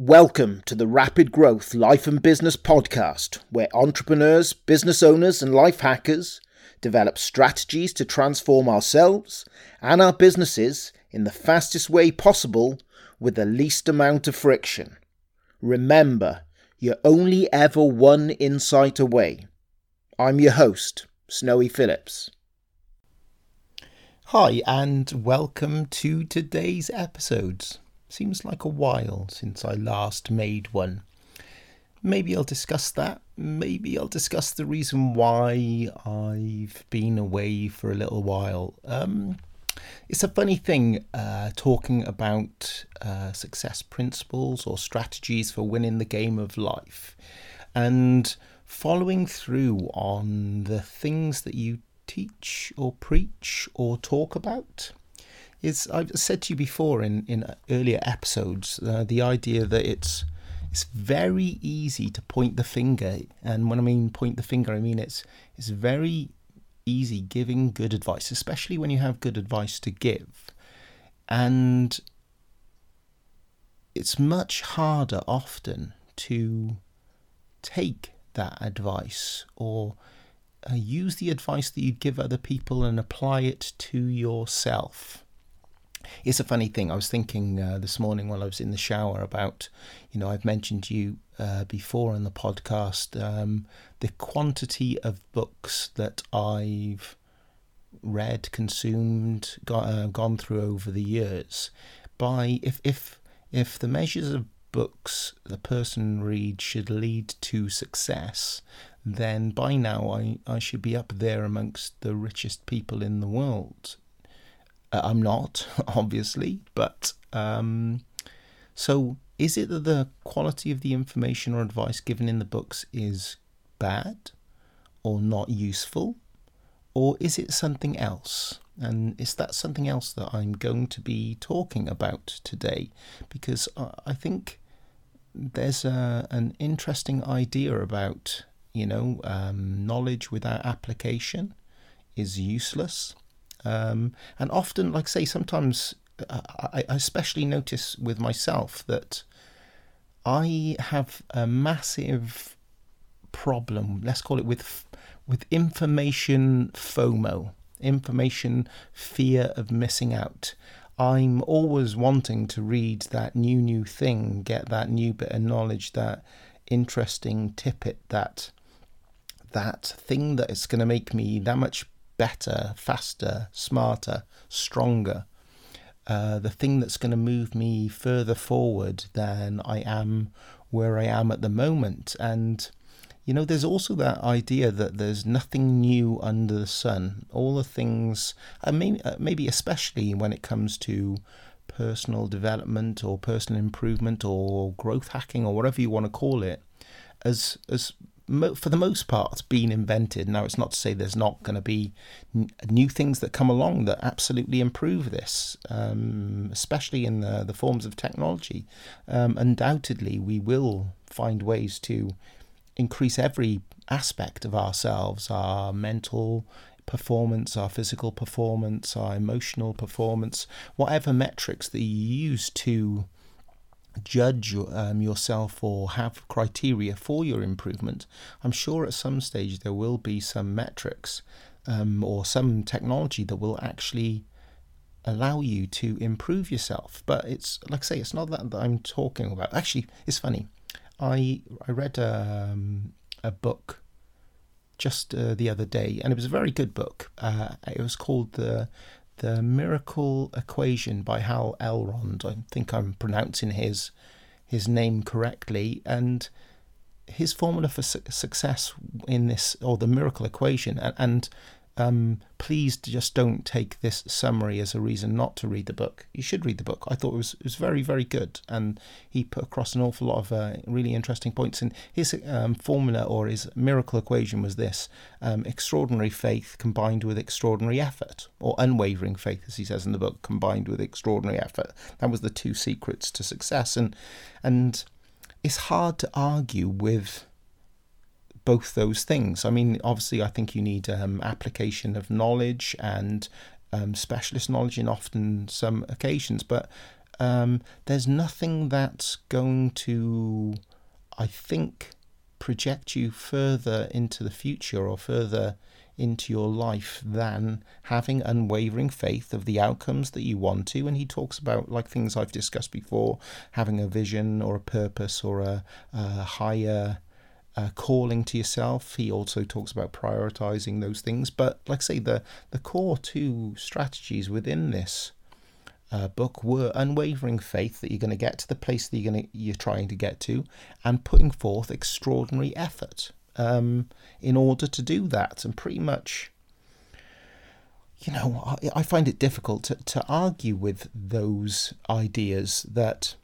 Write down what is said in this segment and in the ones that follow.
Welcome to the Rapid Growth Life and Business Podcast, where entrepreneurs, business owners, and life hackers develop strategies to transform ourselves and our businesses in the fastest way possible with the least amount of friction. Remember, you're only ever one insight away. I'm your host, Snowy Phillips. Hi, and welcome to today's episodes. Seems like a while since I last made one. Maybe I'll discuss that. Maybe I'll discuss the reason why I've been away for a little while. Um, it's a funny thing uh, talking about uh, success principles or strategies for winning the game of life and following through on the things that you teach or preach or talk about is I've said to you before in in earlier episodes uh, the idea that it's it's very easy to point the finger, and when I mean point the finger, I mean it's it's very easy giving good advice, especially when you have good advice to give, and it's much harder often to take that advice or uh, use the advice that you give other people and apply it to yourself it's a funny thing. I was thinking uh, this morning while I was in the shower about, you know, I've mentioned you uh, before in the podcast, um, the quantity of books that I've read, consumed, got, uh, gone through over the years. By if if if the measures of books the person reads should lead to success, then by now I, I should be up there amongst the richest people in the world. Uh, I'm not, obviously, but um, so is it that the quality of the information or advice given in the books is bad or not useful? Or is it something else? And is that something else that I'm going to be talking about today? Because I think there's a, an interesting idea about, you know, um, knowledge without application is useless. Um, and often, like say, sometimes uh, I, I especially notice with myself that I have a massive problem. Let's call it with with information FOMO, information fear of missing out. I'm always wanting to read that new new thing, get that new bit of knowledge, that interesting tippet, that that thing that is going to make me that much better, faster, smarter, stronger. Uh, the thing that's going to move me further forward than I am where I am at the moment. And, you know, there's also that idea that there's nothing new under the sun. All the things, and maybe, uh, maybe especially when it comes to personal development or personal improvement or growth hacking or whatever you want to call it, as as for the most part, been invented. Now, it's not to say there's not going to be n- new things that come along that absolutely improve this, um, especially in the, the forms of technology. Um, undoubtedly, we will find ways to increase every aspect of ourselves our mental performance, our physical performance, our emotional performance, whatever metrics that you use to judge um, yourself or have criteria for your improvement, I'm sure at some stage there will be some metrics um, or some technology that will actually allow you to improve yourself. But it's like I say, it's not that, that I'm talking about. Actually, it's funny. I I read um, a book just uh, the other day, and it was a very good book. Uh, it was called the the Miracle Equation by Hal Elrod. I think I'm pronouncing his his name correctly, and his formula for su- success in this, or the Miracle Equation, and, and um, please just don't take this summary as a reason not to read the book. You should read the book. I thought it was it was very very good, and he put across an awful lot of uh, really interesting points. And his um, formula or his miracle equation was this: um, extraordinary faith combined with extraordinary effort, or unwavering faith, as he says in the book, combined with extraordinary effort. That was the two secrets to success, and and it's hard to argue with both those things. I mean, obviously, I think you need um, application of knowledge and um, specialist knowledge in often some occasions, but Um, there's nothing that's going to, I think, project you further into the future or further into your life than having unwavering faith of the outcomes that you want to. And he talks about, like things I've discussed before, having a vision or a purpose or a, a higher uh, calling to yourself. He also talks about prioritizing those things. But like I say, the, the core two strategies within this uh, book were unwavering faith that you're going to get to the place that you're going you're trying to get to, and putting forth extraordinary effort um, in order to do that. And pretty much, you know, I, I find it difficult to, to argue with those ideas that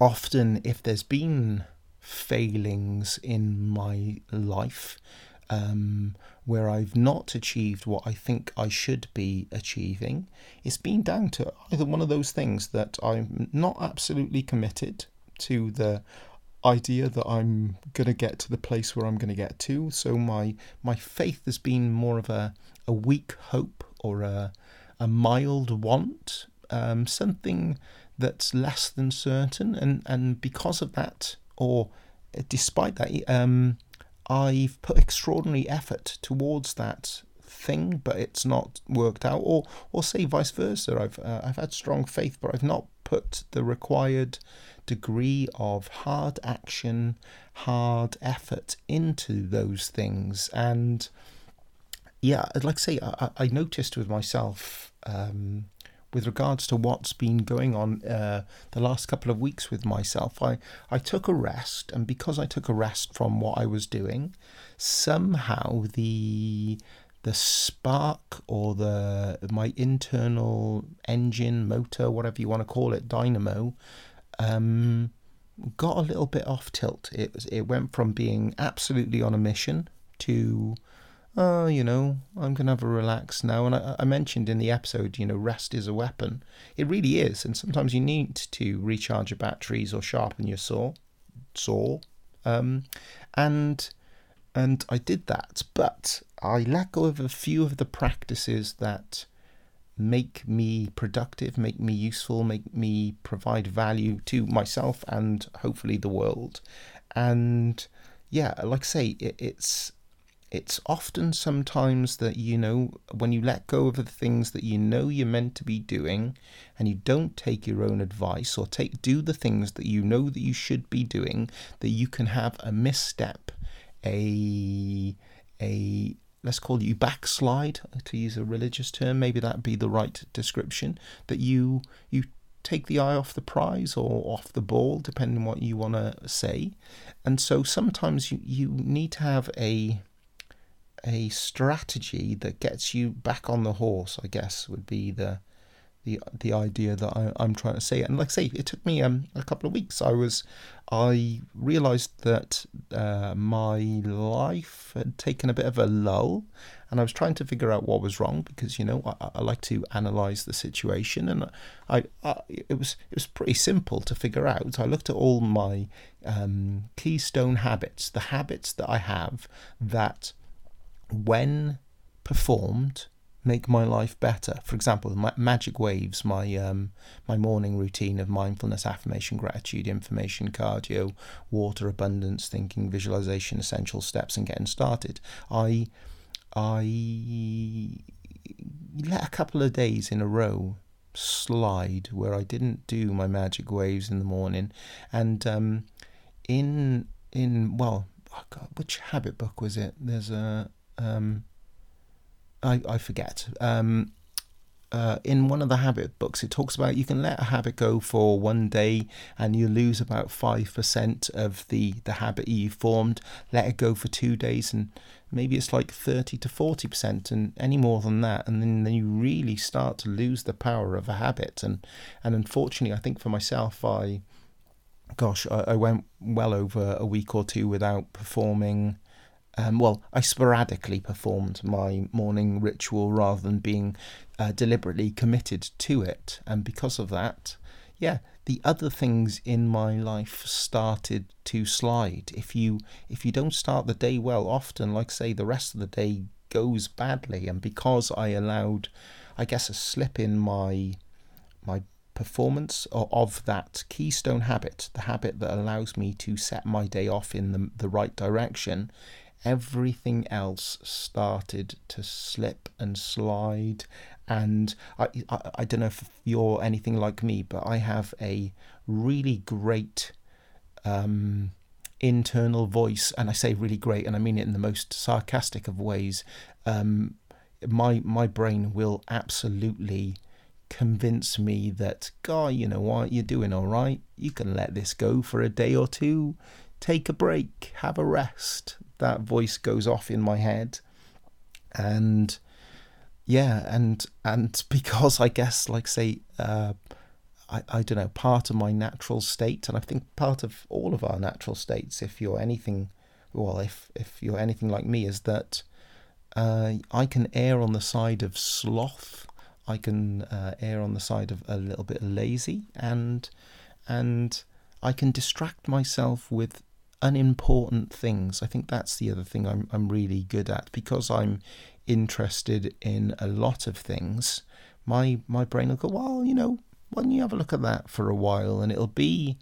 often, if there's been failings in my life, um, where I've not achieved what I think I should be achieving, it's been down to either one of those things that I'm not absolutely committed to the idea that I'm going to get to the place where I'm going to get to. So my my faith has been more of a, a weak hope or a, a mild want, um, something that's less than certain. And, and because of that, or despite that, um, I've put extraordinary effort towards that thing, but it's not worked out, or or say vice versa. I've uh, I've had strong faith, but I've not put the required degree of hard action, hard effort into those things, and yeah, like I say, I, I noticed with myself. Um, with regards to what's been going on uh, the last couple of weeks with myself. I, I took a rest, and because I took a rest from what I was doing, somehow the the spark or the my internal engine motor whatever you want to call it dynamo um, got a little bit off tilt it it went from being absolutely on a mission to oh, you know, I'm going to have a relax now. And I, I, mentioned in the episode, you know, rest is a weapon. It really is. And sometimes you need to recharge your batteries or sharpen your saw. saw. Um, and and I did that, but I let go of a few of the practices that make me productive, make me useful, make me provide value to myself and hopefully the world. And yeah, like I say, it, it's it's often sometimes that you know when you let go of the things that you know you're meant to be doing and you don't take your own advice or take do the things that you know that you should be doing that you can have a misstep a a let's call you backslide to use a religious term maybe that'd be the right description that you you take the eye off the prize or off the ball depending on what you want to say. And so sometimes you you need to have a a strategy that gets you back on the horse, I guess, would be the the the idea that I, I'm trying to say. And like I say, it took me um, a couple of weeks. I was I realised that uh, my life had taken a bit of a lull, and I was trying to figure out what was wrong because you know I, I like to analyse the situation, and I, I, it was it was pretty simple to figure out. I looked at all my um, keystone habits, the habits that I have that when performed, make my life better. For example, my magic waves, my um, my morning routine of mindfulness, affirmation, gratitude, information, cardio, water, abundance, thinking, visualization, essential steps, and getting started. I I let a couple of days in a row slide where I didn't do my magic waves in the morning, and um, in in well, oh God, which habit book was it? There's a um, I, I forget. Um, uh, in one of the habit books, it talks about you can let a habit go for one day and you lose about 5% of the, the habit you formed. Let it go for two days and maybe it's like 30 to 40% and any more than that. And then, then you really start to lose the power of a habit. And, and unfortunately, I think for myself, I, gosh, I, I went well over a week or two without performing um, well, I sporadically performed my morning ritual rather than being uh, deliberately committed to it. And because of that, yeah, the other things in my life started to slide. If you if you don't start the day well, often, like say, the rest of the day goes badly. And because I allowed, I guess, a slip in my my performance of that keystone habit, the habit that allows me to set my day off in the, the right direction, everything else started to slip and slide. And I, I, I don't know if you're anything like me, but I have a really great um, internal voice, and I say really great, and I mean it in the most sarcastic of ways. Um, my my brain will absolutely convince me that, guy, you know what, you're doing all right. You can let this go for a day or two. Take a break, have a rest. That voice goes off in my head, and yeah, and and because I guess, like say, uh, I, I don't know, part of my natural state, and I think part of all of our natural states, if you're anything, well, if if you're anything like me, is that uh, I can err on the side of sloth. I can uh, err on the side of a little bit lazy, and and I can distract myself with unimportant things. I think that's the other thing I'm I'm really good at because I'm interested in a lot of things. My my brain will go, well, you know, why don't you have a look at that for a while, and it'll be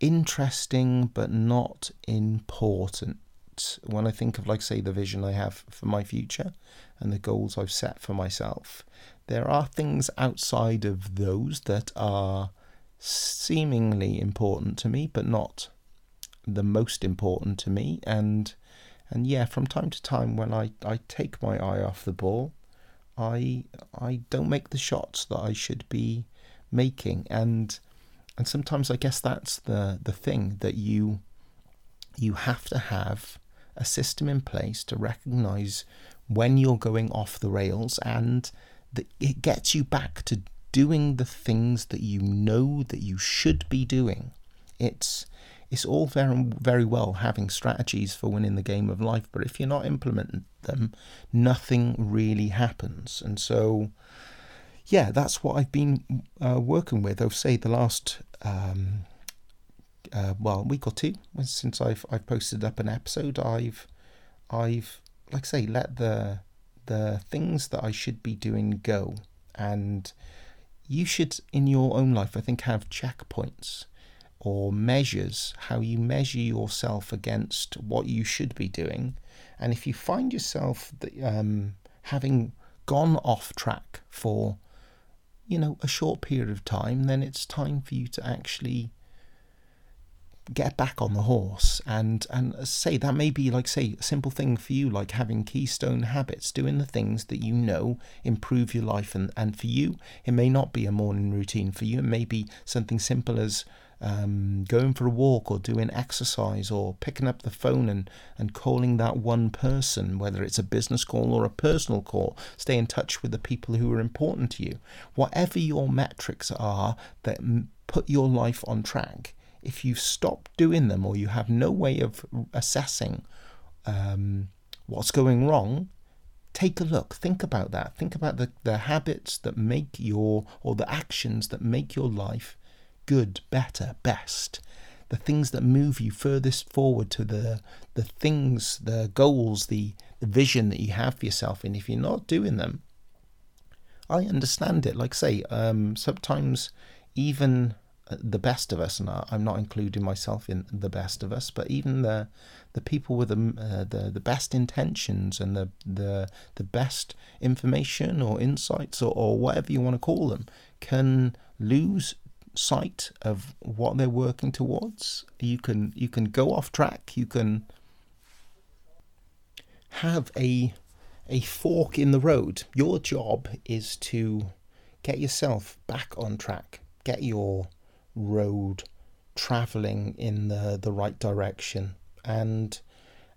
interesting but not important when I think of, like, say, the vision I have for my future and the goals I've set for myself, there are things outside of those that are seemingly important to me, but not the most important to me. And and yeah, from time to time, when I, I take my eye off the ball, I I don't make the shots that I should be making, and and sometimes I guess that's the the thing that you you have to have a system in place to recognize when you're going off the rails and that it gets you back to doing the things that you know that you should be doing. It's it's all very very well having strategies for winning the game of life, but if you're not implementing them, nothing really happens. And so, yeah, that's what I've been uh, working with over say the last um, uh, well week or two since I've I've posted up an episode. I've I've like I say let the the things that I should be doing go, and you should in your own life I think have checkpoints or measures how you measure yourself against what you should be doing, and if you find yourself um, having gone off track for you know a short period of time, then it's time for you to actually get back on the horse and and say that may be like say a simple thing for you like having keystone habits doing the things that you know improve your life and and for you it may not be a morning routine for you it may be something simple as um, going for a walk or doing exercise or picking up the phone and, and calling that one person, whether it's a business call or a personal call. Stay in touch with the people who are important to you. Whatever your metrics are that put your life on track, if you stop doing them or you have no way of assessing um, what's going wrong, take a look. Think about that. Think about the, the habits that make your, or the actions that make your life good, better, best. The things that move you furthest forward to the the things, the goals, the, the vision that you have for yourself. And if you're not doing them, I understand it. Like say, um, sometimes even the best of us, and I'm not including myself in the best of us, but even the the people with the uh, the, the best intentions and the the the best information or insights or, or whatever you want to call them can lose sight of what they're working towards. You can you can go off track. You can have a a fork in the road. Your job is to get yourself back on track. Get your road traveling in the, the right direction and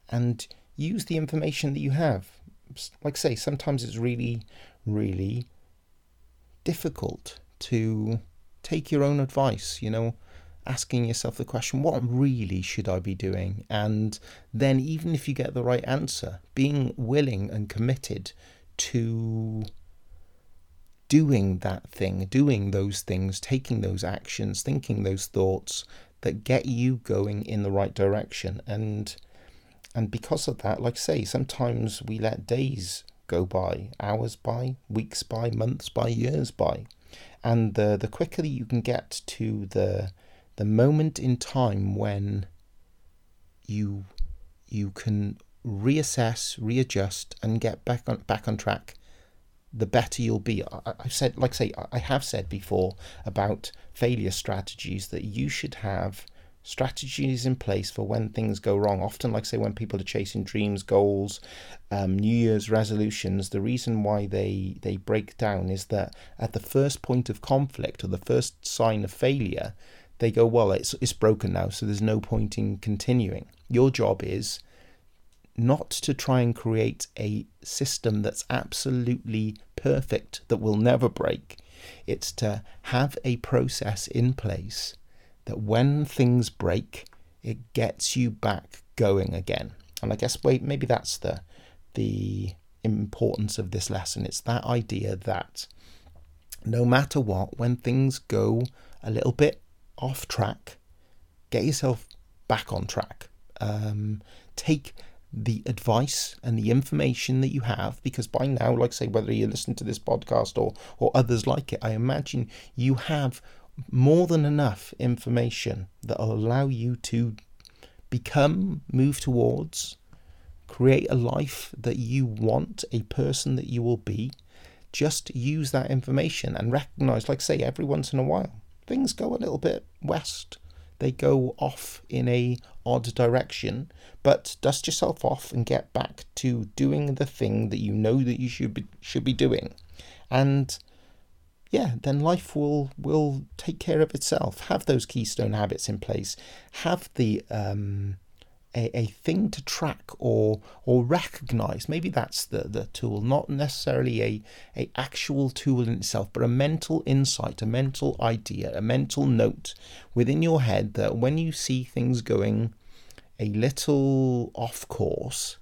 and use the information that you have. Like I say sometimes it's really really difficult to take your own advice you know asking yourself the question what really should i be doing? And then even if you get the right answer being willing and committed to doing that thing, doing those things, taking those actions, thinking those thoughts that get you going in the right direction. And and because of that, like I say, sometimes we let days go by, hours by, weeks by, months by, years by. And the the quicker you can get to the the moment in time when you you can reassess, readjust, and get back on back on track, the better you'll be. I, have said, like I say, I have said before about failure strategies that you should have strategies in place for when things go wrong. Often, like I say, when people are chasing dreams, goals, um, New Year's resolutions, the reason why they they break down is that at the first point of conflict or the first sign of failure, they go, well, it's it's broken now, so there's no point in continuing. Your job is not to try and create a system that's absolutely perfect that will never break. It's to have a process in place that when things break, it gets you back going again. And I guess wait, maybe that's the the importance of this lesson. It's that idea that no matter what, when things go a little bit off track, get yourself back on track. Um, take the advice and the information that you have because by now like say whether you listen to this podcast or or others like it i imagine you have more than enough information that will allow you to become move towards create a life that you want a person that you will be. Just use that information and recognize like say every once in a while things go a little bit west they go off in a odd direction, but dust yourself off and get back to doing the thing that you know that you should be should be doing. And yeah, then life will will take care of itself. Have those keystone habits in place. Have the um, a, a thing to track or or recognize. Maybe that's the, the tool, not necessarily a, a actual tool in itself, but a mental insight, a mental idea, a mental note within your head that when you see things going a little off course,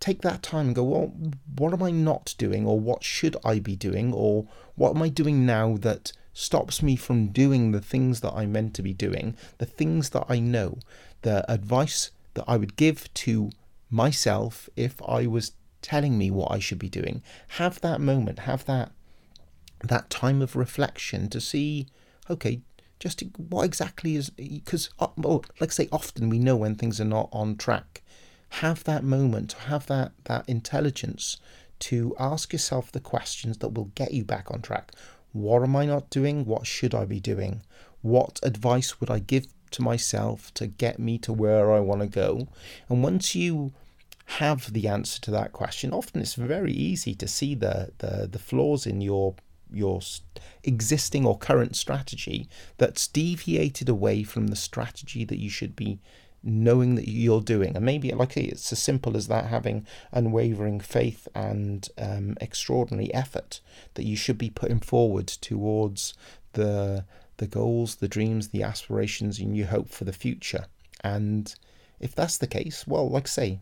take that time and go, well, what am I not doing, or what should I be doing, or what am I doing now that stops me from doing the things that I'm meant to be doing, the things that I know the advice that I would give to myself if I was telling me what I should be doing. Have that moment, have that that time of reflection to see, okay, just what exactly is because uh, well, like I say, often we know when things are not on track. Have that moment, have that that intelligence to ask yourself the questions that will get you back on track. What am I not doing? What should I be doing? What advice would I give to myself to get me to where I want to go. And once you have the answer to that question, often it's very easy to see the, the, the flaws in your your existing or current strategy that's deviated away from the strategy that you should be knowing that you're doing. And maybe, like it's as simple as that having unwavering faith and um, extraordinary effort that you should be putting forward towards the the goals, the dreams, the aspirations, and you hope for the future. And if that's the case, well, like I say,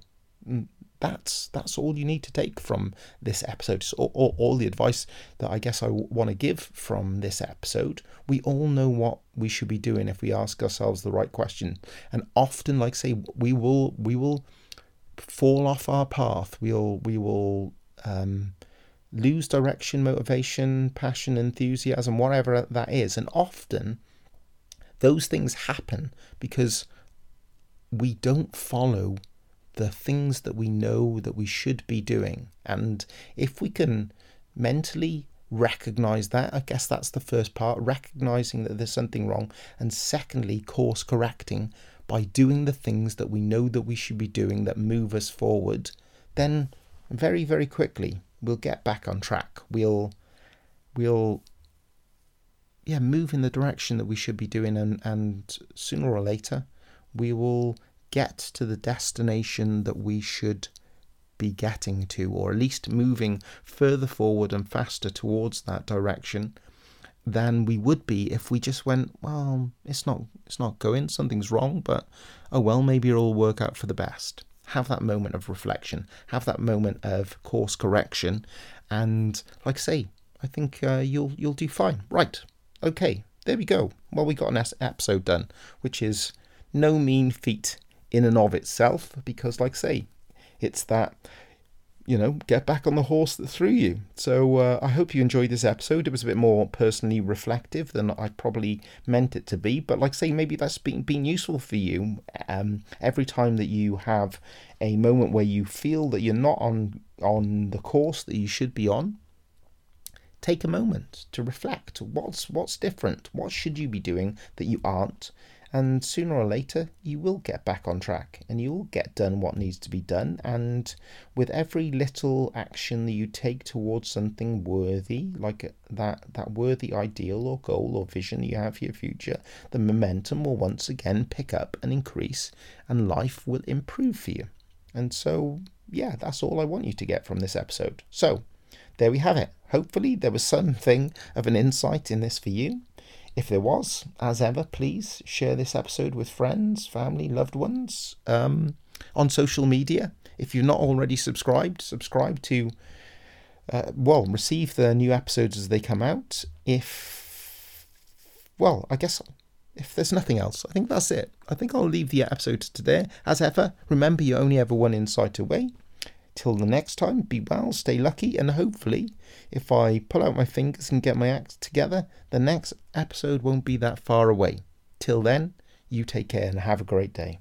mm, that's that's all you need to take from this episode. So all, all the advice that I guess I want to give from this episode. We all know what we should be doing if we ask ourselves the right question. And often, like say, we will we will fall off our path. We'll we will um, lose direction, motivation, passion, enthusiasm, whatever that is. And often those things happen because we don't follow the things that we know that we should be doing. And if we can mentally recognize that, I guess that's the first part, recognizing that there's something wrong. And secondly, course correcting by doing the things that we know that we should be doing that move us forward, then very, very quickly we'll get back on track. We'll we'll yeah move in the direction that we should be doing, and and sooner or later we will get to the destination that we should be getting to, or at least moving further forward and faster towards that direction than we would be if we just went, well, it's not it's not going, something's wrong, but oh well, maybe it'll work out for the best have that moment of reflection, have that moment of course correction, and like I say, I think uh, you'll you'll do fine. Right, okay, there we go. Well, we got an episode done, which is no mean feat in and of itself, because like I say, it's that you know, get back on the horse that threw you. So uh, I hope you enjoyed this episode. It was a bit more personally reflective than I probably meant it to be. But like I say, maybe that's been, been useful for you. Um, every time that you have a moment where you feel that you're not on on the course that you should be on, take a moment to reflect. What's what's different? What should you be doing that you aren't? And sooner or later you will get back on track and you will get done what needs to be done and with every little action that you take towards something worthy like that that worthy ideal or goal or vision you have for your future the momentum will once again pick up and increase and life will improve for you. And so yeah that's all i want you to get from this episode. So there we have it. Hopefully there was something of an insight in this for you if there was, as ever, please share this episode with friends, family, loved ones um, on social media. If you've not already subscribed, subscribe to, uh, well, receive the new episodes as they come out. If, well, I guess if there's nothing else, I think that's it. I think I'll leave the episode to. As ever, remember you only have one insight away. Till the next time, be well, stay lucky, and hopefully, if I pull out my fingers and get my act together, the next episode won't be that far away. Till then, you take care and have a great day.